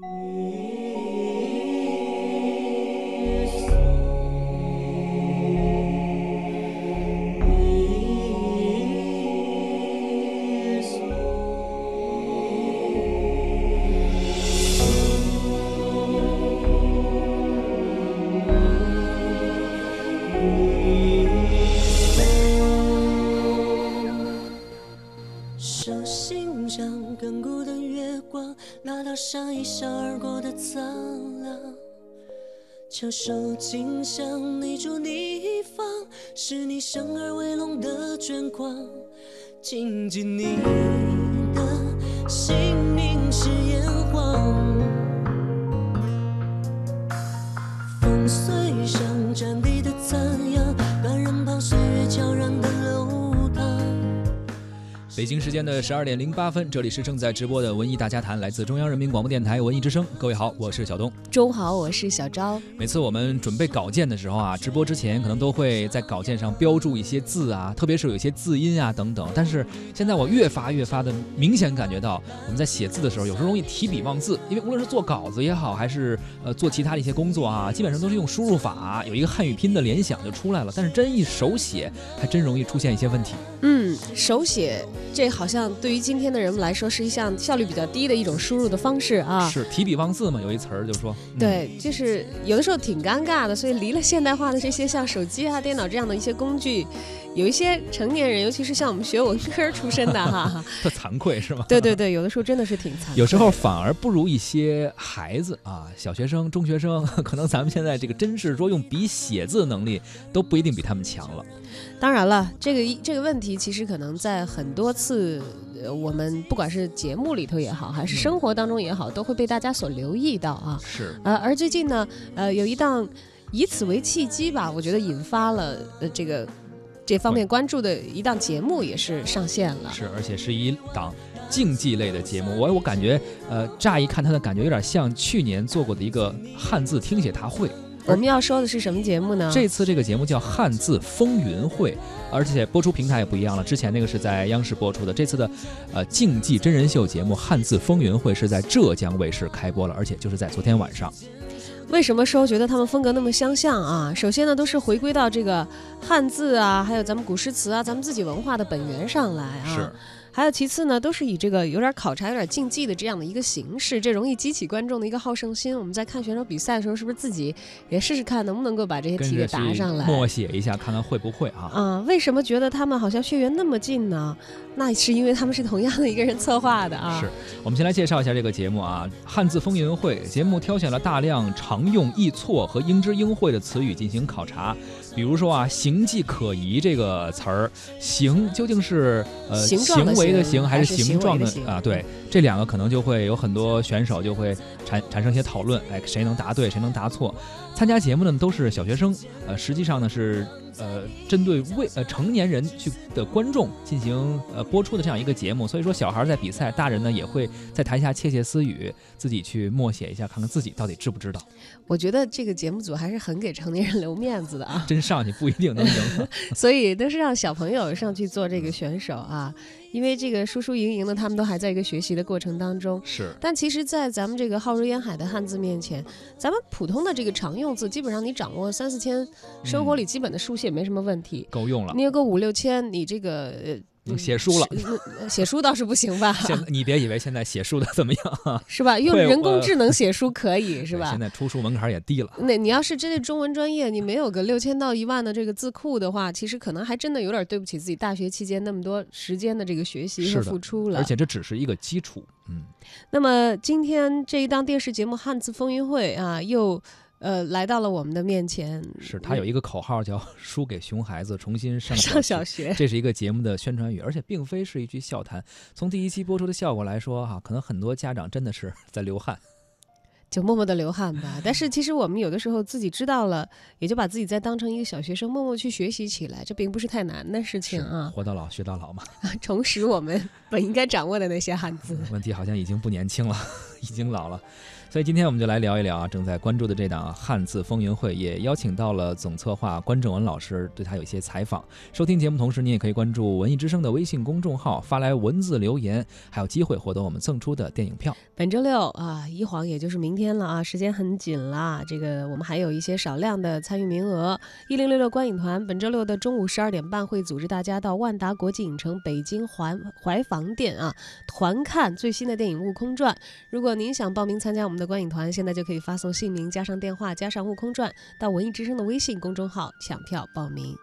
手首尽向你住你一方，是你生而为龙的眷光。谨记你的姓名是炎黄，风随上战北京时间的十二点零八分，这里是正在直播的文艺大家谈，来自中央人民广播电台文艺之声。各位好，我是小东。中午好，我是小昭。每次我们准备稿件的时候啊，直播之前可能都会在稿件上标注一些字啊，特别是有一些字音啊等等。但是现在我越发越发的明显感觉到，我们在写字的时候，有时候容易提笔忘字，因为无论是做稿子也好，还是呃做其他的一些工作啊，基本上都是用输入法，有一个汉语拼的联想就出来了。但是真一手写，还真容易出现一些问题。嗯，手写这好像对于今天的人们来说是一项效率比较低的一种输入的方式啊。是提笔忘字嘛？有一词儿就说，嗯对，就是有的时候挺尴尬的，所以离了现代化的这些像手机啊、电脑这样的一些工具，有一些成年人，尤其是像我们学文科出身的哈，特惭愧是吗？对对对，有的时候真的是挺惨。有时候反而不如一些孩子啊，小学生、中学生，可能咱们现在这个真是说用笔写字的能力都不一定比他们强了。当然了，这个一这个问题其实可能在很多次，呃，我们不管是节目里头也好，还是生活当中也好，都会被大家所留意到啊。是，呃，而最近呢，呃，有一档以此为契机吧，我觉得引发了呃这个这方面关注的一档节目也是上线了。是，而且是一档竞技类的节目。我我感觉，呃，乍一看它的感觉有点像去年做过的一个汉字听写大会。我们要说的是什么节目呢？这次这个节目叫《汉字风云会》，而且播出平台也不一样了。之前那个是在央视播出的，这次的呃竞技真人秀节目《汉字风云会》是在浙江卫视开播了，而且就是在昨天晚上。为什么说觉得他们风格那么相像啊？首先呢，都是回归到这个汉字啊，还有咱们古诗词啊，咱们自己文化的本源上来啊。是。还有其次呢，都是以这个有点考察、有点竞技的这样的一个形式，这容易激起观众的一个好胜心。我们在看选手比赛的时候，是不是自己也试试看能不能够把这些题给答上来？默写一下，看看会不会啊？啊、为什么觉得他们好像血缘那么近呢？那是因为他们是同样的一个人策划的啊。是我们先来介绍一下这个节目啊，《汉字风云会》节目挑选了大量常用易错和应知应会的词语进行考察。比如说啊，“形迹可疑”这个词儿，“形”究竟是呃形状的为的形还还是形状为的行啊？对，这两个可能就会有很多选手就会产产生一些讨论，哎，谁能答对，谁能答错？参加节目呢都是小学生，呃，实际上呢是呃针对未呃成年人去的观众进行呃播出的这样一个节目，所以说小孩在比赛，大人呢也会在台下窃窃私语，自己去默写一下，看看自己到底知不知道。我觉得这个节目组还是很给成年人留面子的啊，真上去不一定能赢。所以都是让小朋友上去做这个选手啊，因为这个输输赢赢的，他们都还在一个学习的过程当中。是但其实，在咱们这个浩如烟海的汉字面前，咱们普通的这个常用字，基本上你掌握三四千，生活里基本的书写没什么问题。够用了你，有个五六千，你这个呃能写书了。呃写书倒是不行吧？现你别以为现在写书的怎么样啊，是吧？用人工呃智能写书可以是吧 现？在出书门槛也低了。那你要是针对中文专业，你没有个六千到一万的这个字库的话，其实可能还真的有点对不起自己大学期间那么多时间的这个学习和付出了。而且这只是一个基础，嗯，那么今天这一档电视节目《汉字风云会》啊，又呃来到了我们的面前。是他有一个口号叫“输给熊孩子，重新上上小小学，这是一个节目的宣传语，而且并非是一句笑谈。从第一期播出的效果来说，哈，可能很多家长真的是 在流汗。就默默的流汗吧。但是其实我们有的时候自己知道了，也就把自己再当成一个小学生，默默去学习起来，这并不是太难的事情啊。活到老学到老嘛。重拾我们本应该掌握的那些汉字。问题好像已经不年轻了，已经老了。所以今天我们就来聊一聊啊，正在关注的这档汉字风云会，也邀请到了总策划关正文老师，对他有一些采访。收听节目同时，你也可以关注文艺之声的微信公众号，发来文字留言，还有机会获得我们赠出的电影票。本周六啊，一晃也就是明天了啊，时间很紧了。这个我们还有一些少量的参与名额。一零六六观影团本周六的中午十二点半会组织大家到万达国际影城北京环怀房店啊，团看最新的电影《悟空传》。如果您想报名参加我们的。观影团现在就可以发送姓名加上电话加上《悟空传》到文艺之声的微信公众号抢票报名。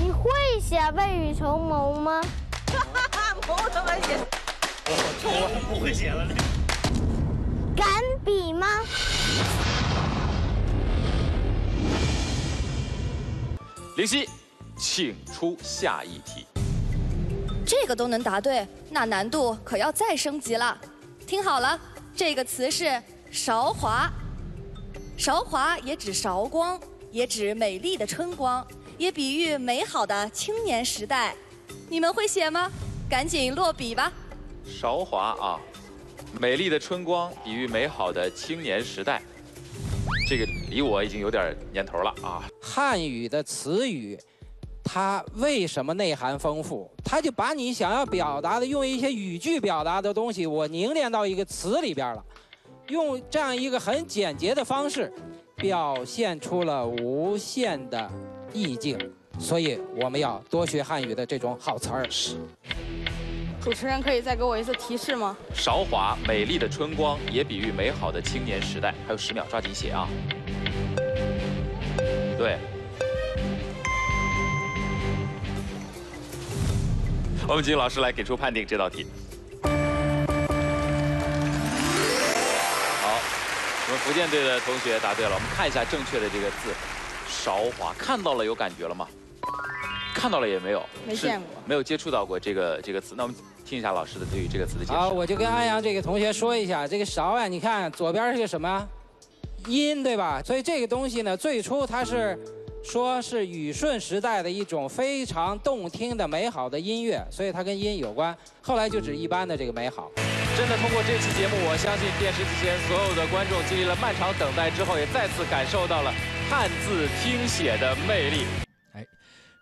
你会写未雨绸缪吗？谋他妈写，我不会写了。敢比吗？灵犀，请出下一题。这个都能答对，那难度可要再升级了。听好了，这个词是韶华。韶华也指韶光，也指美丽的春光，也比喻美好的青年时代。你们会写吗？赶紧落笔吧。韶华啊，美丽的春光，比喻美好的青年时代。这个离我已经有点年头了啊！汉语的词语，它为什么内涵丰富？它就把你想要表达的，用一些语句表达的东西，我凝练到一个词里边了，用这样一个很简洁的方式，表现出了无限的意境。所以我们要多学汉语的这种好词儿。主持人可以再给我一次提示吗？韶华，美丽的春光，也比喻美好的青年时代。还有十秒，抓紧写啊！对，我们请老师来给出判定这道题。好，我们福建队的同学答对了。我们看一下正确的这个字，韶华，看到了有感觉了吗？看到了也没有，没见过，没有接触到过这个这个词。那我们听一下老师的对于这个词的解释。好，我就跟安阳这个同学说一下，这个韶啊，你看左边是个什么？音，对吧？所以这个东西呢，最初它是说是禹舜时代的一种非常动听的美好的音乐，所以它跟音有关。后来就指一般的这个美好。真的通过这期节目，我相信电视机前所有的观众经历了漫长等待之后，也再次感受到了汉字听写的魅力。哎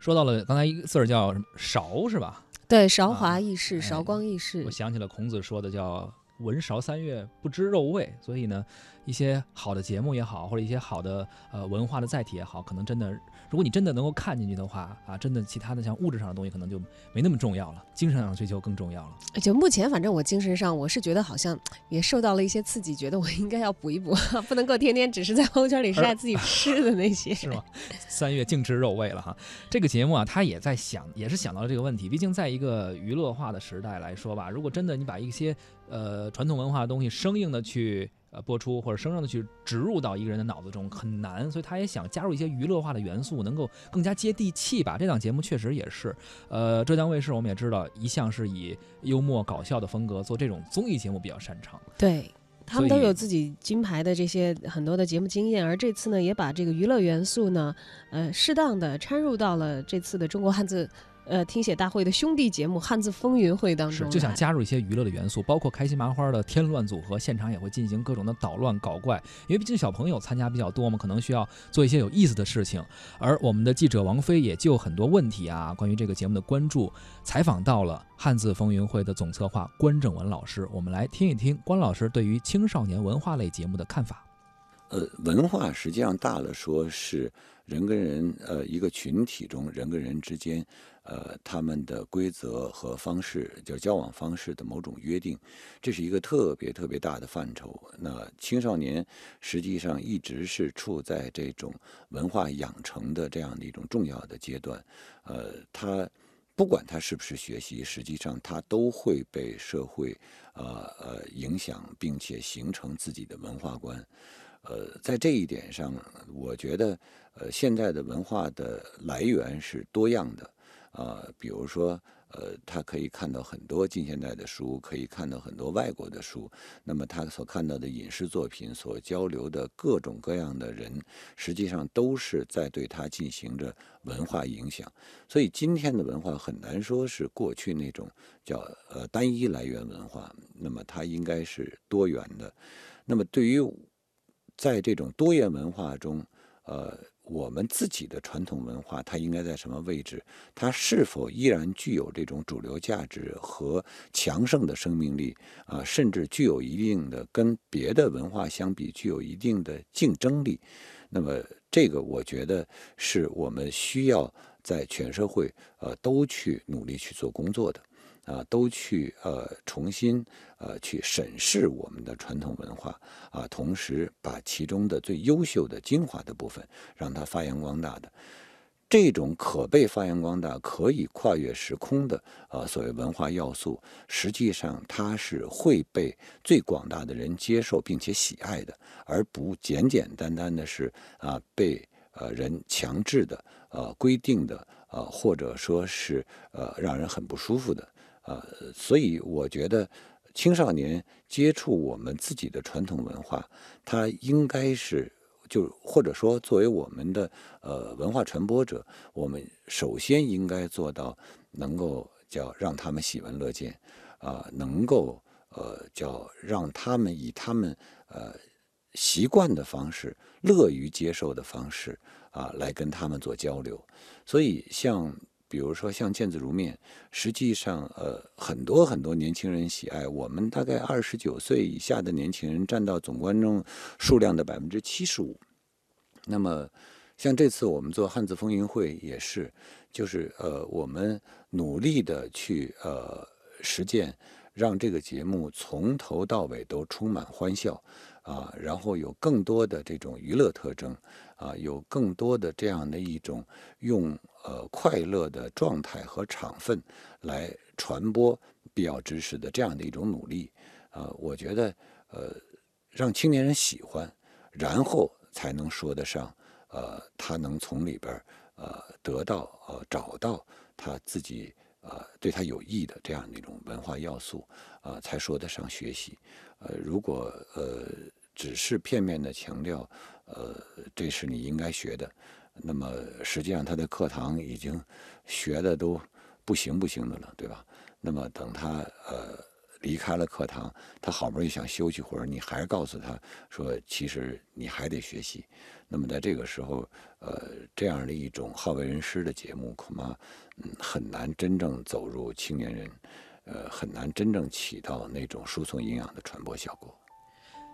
说到了刚才一个字儿叫韶是吧？对，韶华易逝，韶光易逝。我想起了孔子说的叫“闻韶三月，不知肉味”。所以呢。一些好的节目也好，或者一些好的呃文化的载体也好，可能真的，如果你真的能够看进去的话啊，真的其他的像物质上的东西可能就没那么重要了，精神上的追求更重要了。就目前，反正我精神上我是觉得好像也受到了一些刺激，觉得我应该要补一补，不能够天天只是在朋友圈里晒自己吃的那些。是吗？三月净吃肉味了哈。这个节目啊，他也在想，也是想到了这个问题。毕竟在一个娱乐化的时代来说吧，如果真的你把一些呃传统文化的东西生硬的去。呃，播出或者生硬的去植入到一个人的脑子中很难，所以他也想加入一些娱乐化的元素，能够更加接地气吧。这档节目确实也是，呃，浙江卫视我们也知道，一向是以幽默搞笑的风格做这种综艺节目比较擅长。对他们都有自己金牌的这些很多的节目经验，而这次呢，也把这个娱乐元素呢，呃，适当的掺入到了这次的中国汉字。呃，听写大会的兄弟节目《汉字风云会》当中，就想加入一些娱乐的元素，包括开心麻花的添乱组合，现场也会进行各种的捣乱搞怪。因为毕竟小朋友参加比较多嘛，可能需要做一些有意思的事情。而我们的记者王菲也就很多问题啊，关于这个节目的关注，采访到了《汉字风云会》的总策划关正文老师。我们来听一听关老师对于青少年文化类节目的看法。呃，文化实际上大了说是人跟人，呃，一个群体中人跟人之间。呃，他们的规则和方式，就交往方式的某种约定，这是一个特别特别大的范畴。那青少年实际上一直是处在这种文化养成的这样的一种重要的阶段。呃，他不管他是不是学习，实际上他都会被社会呃呃影响，并且形成自己的文化观。呃，在这一点上，我觉得呃现在的文化的来源是多样的。呃，比如说，呃，他可以看到很多近现代的书，可以看到很多外国的书。那么他所看到的影视作品，所交流的各种各样的人，实际上都是在对他进行着文化影响。所以今天的文化很难说是过去那种叫呃单一来源文化，那么它应该是多元的。那么对于在这种多元文化中，呃。我们自己的传统文化，它应该在什么位置？它是否依然具有这种主流价值和强盛的生命力啊？甚至具有一定的跟别的文化相比，具有一定的竞争力？那么，这个我觉得是我们需要在全社会呃都去努力去做工作的。啊，都去呃重新呃去审视我们的传统文化啊，同时把其中的最优秀的精华的部分让它发扬光大的这种可被发扬光大、可以跨越时空的呃所谓文化要素，实际上它是会被最广大的人接受并且喜爱的，而不简简单单的是啊被呃人强制的呃规定的呃或者说是呃让人很不舒服的。呃，所以我觉得青少年接触我们自己的传统文化，他应该是就或者说作为我们的呃文化传播者，我们首先应该做到能够叫让他们喜闻乐见，啊，能够呃叫让他们以他们呃习惯的方式、乐于接受的方式啊来跟他们做交流。所以像。比如说像毽子如面，实际上呃很多很多年轻人喜爱。我们大概二十九岁以下的年轻人占到总观众数量的百分之七十五。那么像这次我们做汉字风云会也是，就是呃我们努力的去呃实践，让这个节目从头到尾都充满欢笑啊，然后有更多的这种娱乐特征啊，有更多的这样的一种用。呃，快乐的状态和场分来传播必要知识的这样的一种努力，呃，我觉得呃，让青年人喜欢，然后才能说得上，呃，他能从里边呃得到呃找到他自己呃对他有益的这样的一种文化要素，啊，才说得上学习。呃，如果呃只是片面的强调，呃，这是你应该学的。那么实际上他的课堂已经学的都不行不行的了，对吧？那么等他呃离开了课堂，他好不容易想休息会儿，你还告诉他说，其实你还得学习。那么在这个时候，呃，这样的一种好为人师的节目，恐怕嗯很难真正走入青年人，呃，很难真正起到那种输送营养的传播效果。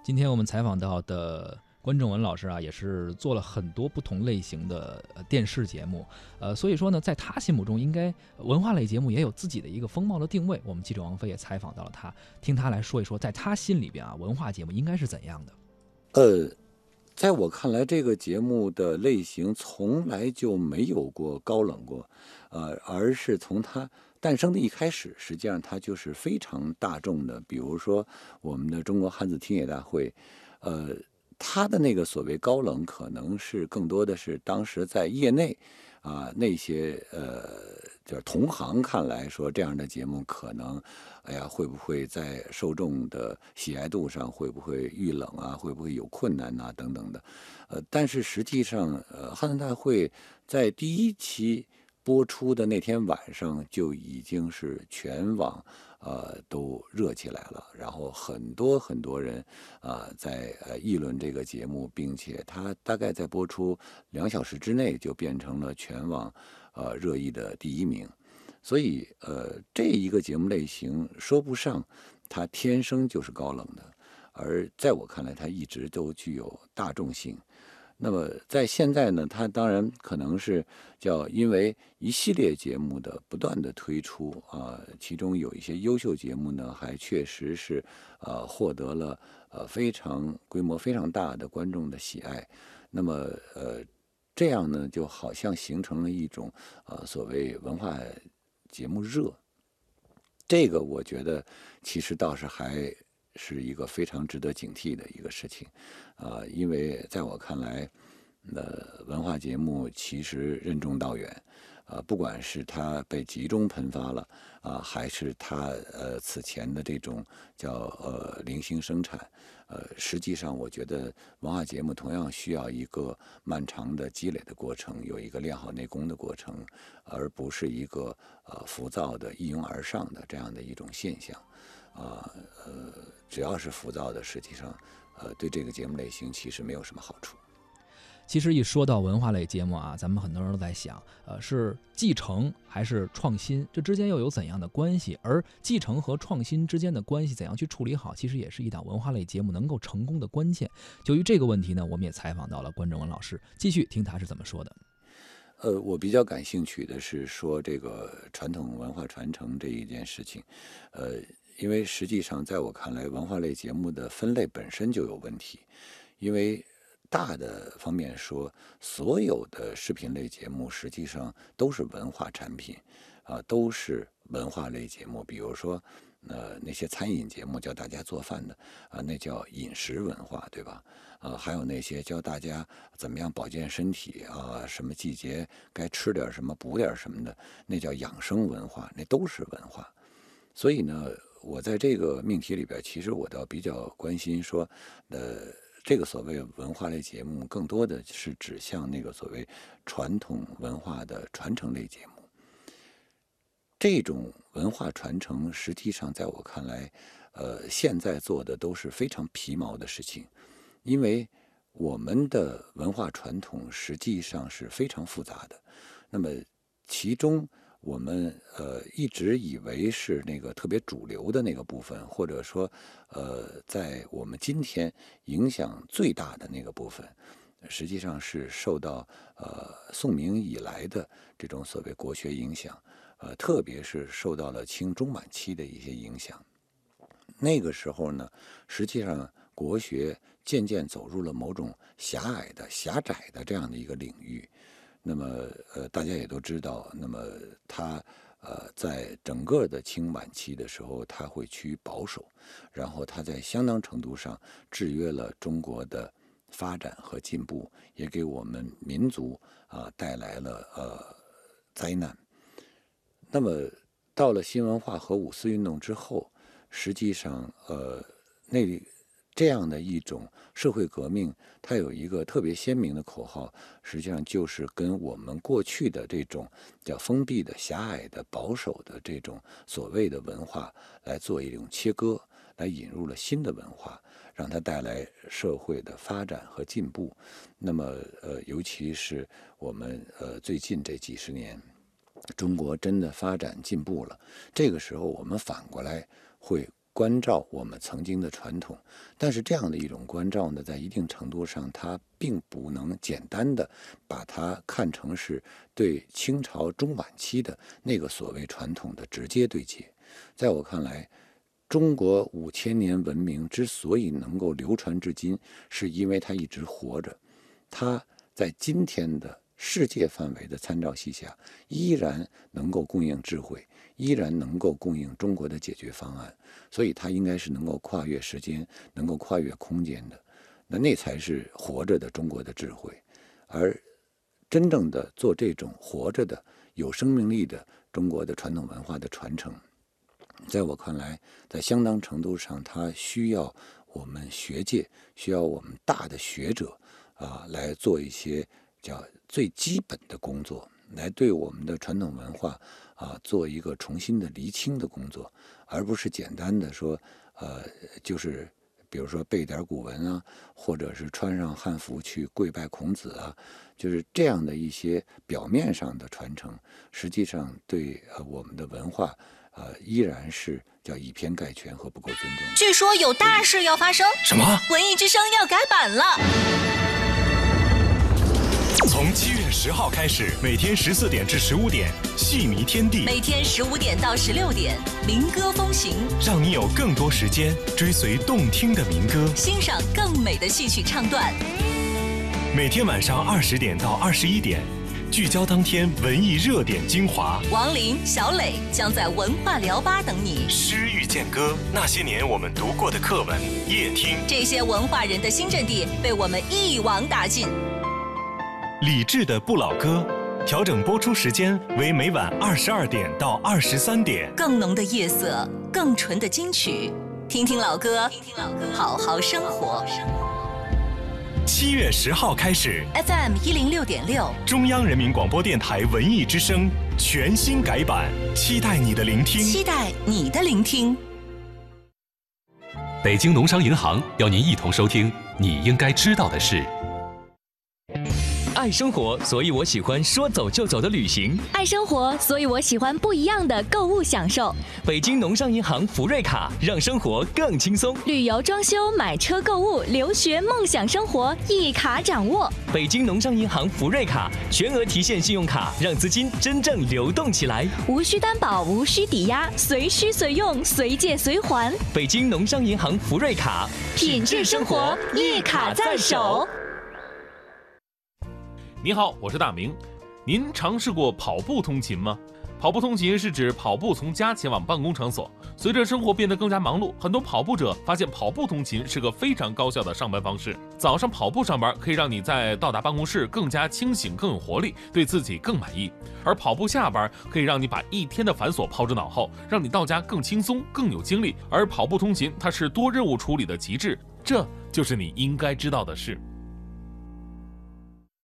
今天我们采访到的。关正文老师啊，也是做了很多不同类型的电视节目，呃，所以说呢，在他心目中，应该文化类节目也有自己的一个风貌的定位。我们记者王菲也采访到了他，听他来说一说，在他心里边啊，文化节目应该是怎样的？呃，在我看来，这个节目的类型从来就没有过高冷过，呃，而是从它诞生的一开始，实际上它就是非常大众的。比如说我们的中国汉字听写大会，呃。他的那个所谓高冷，可能是更多的是当时在业内，啊那些呃就是同行看来说这样的节目可能，哎呀会不会在受众的喜爱度上会不会遇冷啊，会不会有困难呐等等的，呃但是实际上呃汉森大会在第一期播出的那天晚上就已经是全网。呃，都热起来了，然后很多很多人啊在呃议论这个节目，并且它大概在播出两小时之内就变成了全网呃热议的第一名，所以呃这一个节目类型说不上它天生就是高冷的，而在我看来，它一直都具有大众性。那么在现在呢，它当然可能是叫因为一系列节目的不断的推出啊，其中有一些优秀节目呢，还确实是呃获得了呃非常规模非常大的观众的喜爱。那么呃这样呢，就好像形成了一种呃所谓文化节目热。这个我觉得其实倒是还。是一个非常值得警惕的一个事情，啊，因为在我看来，呃，文化节目其实任重道远，呃，不管是它被集中喷发了啊，还是它呃此前的这种叫呃零星生产，呃，实际上我觉得文化节目同样需要一个漫长的积累的过程，有一个练好内功的过程，而不是一个呃浮躁的一拥而上的这样的一种现象。啊呃，只要是浮躁的，实际上呃对这个节目类型其实没有什么好处。其实一说到文化类节目啊，咱们很多人都在想，呃，是继承还是创新？这之间又有怎样的关系？而继承和创新之间的关系怎样去处理好，其实也是一档文化类节目能够成功的关键。就于这个问题呢，我们也采访到了关正文老师，继续听他是怎么说的。呃，我比较感兴趣的是说这个传统文化传承这一件事情，呃，因为实际上在我看来，文化类节目的分类本身就有问题，因为。大的方面说，所有的视频类节目实际上都是文化产品，啊，都是文化类节目。比如说，呃，那些餐饮节目教大家做饭的，啊，那叫饮食文化，对吧？啊，还有那些教大家怎么样保健身体啊，什么季节该吃点什么补点什么的，那叫养生文化，那都是文化。所以呢，我在这个命题里边，其实我倒比较关心说，呃。这个所谓文化类节目，更多的是指向那个所谓传统文化的传承类节目。这种文化传承，实际上在我看来，呃，现在做的都是非常皮毛的事情，因为我们的文化传统实际上是非常复杂的。那么其中，我们呃一直以为是那个特别主流的那个部分，或者说，呃，在我们今天影响最大的那个部分，实际上是受到呃宋明以来的这种所谓国学影响，呃，特别是受到了清中晚期的一些影响。那个时候呢，实际上国学渐渐走入了某种狭隘的、狭窄的这样的一个领域。那么，呃，大家也都知道，那么他，呃，在整个的清晚期的时候，他会趋于保守，然后他在相当程度上制约了中国的发展和进步，也给我们民族啊带来了呃灾难。那么，到了新文化和五四运动之后，实际上，呃，那。这样的一种社会革命，它有一个特别鲜明的口号，实际上就是跟我们过去的这种叫封闭的、狭隘的、保守的这种所谓的文化来做一种切割，来引入了新的文化，让它带来社会的发展和进步。那么，呃，尤其是我们呃最近这几十年，中国真的发展进步了，这个时候我们反过来会。关照我们曾经的传统，但是这样的一种关照呢，在一定程度上，它并不能简单的把它看成是对清朝中晚期的那个所谓传统的直接对接。在我看来，中国五千年文明之所以能够流传至今，是因为它一直活着，它在今天的世界范围的参照系下，依然能够供应智慧。依然能够供应中国的解决方案，所以它应该是能够跨越时间、能够跨越空间的。那那才是活着的中国的智慧，而真正的做这种活着的、有生命力的中国的传统文化的传承，在我看来，在相当程度上，它需要我们学界、需要我们大的学者啊来做一些叫最基本的工作，来对我们的传统文化。啊，做一个重新的厘清的工作，而不是简单的说，呃，就是比如说背点古文啊，或者是穿上汉服去跪拜孔子啊，就是这样的一些表面上的传承，实际上对呃我们的文化，呃，依然是叫以偏概全和不够尊重。据说有大事要发生，什么？文艺之声要改版了。从七月十号开始，每天十四点至十五点，戏迷天地；每天十五点到十六点，民歌风行，让你有更多时间追随动听的民歌，欣赏更美的戏曲唱段。每天晚上二十点到二十一点，聚焦当天文艺热点精华。王林、小磊将在文化聊吧等你。诗遇见歌，那些年我们读过的课文，夜听。这些文化人的新阵地被我们一网打尽。李志的不老歌，调整播出时间为每晚二十二点到二十三点。更浓的夜色，更纯的金曲，听听老歌，听听老歌，好好生活。七月十号开始，FM 一零六点六，中央人民广播电台文艺之声全新改版，期待你的聆听，期待你的聆听。北京农商银行邀您一同收听你应该知道的事。爱生活，所以我喜欢说走就走的旅行。爱生活，所以我喜欢不一样的购物享受。北京农商银行福瑞卡，让生活更轻松。旅游、装修、买车、购物、留学、梦想生活，一卡掌握。北京农商银行福瑞卡，全额提现信用卡，让资金真正流动起来。无需担保，无需抵押，随需随用，随借随还。北京农商银行福瑞卡，品质生活，一卡在手。你好，我是大明。您尝试过跑步通勤吗？跑步通勤是指跑步从家前往办公场所。随着生活变得更加忙碌，很多跑步者发现跑步通勤是个非常高效的上班方式。早上跑步上班可以让你在到达办公室更加清醒、更有活力，对自己更满意；而跑步下班可以让你把一天的繁琐抛之脑后，让你到家更轻松、更有精力。而跑步通勤它是多任务处理的极致，这就是你应该知道的事。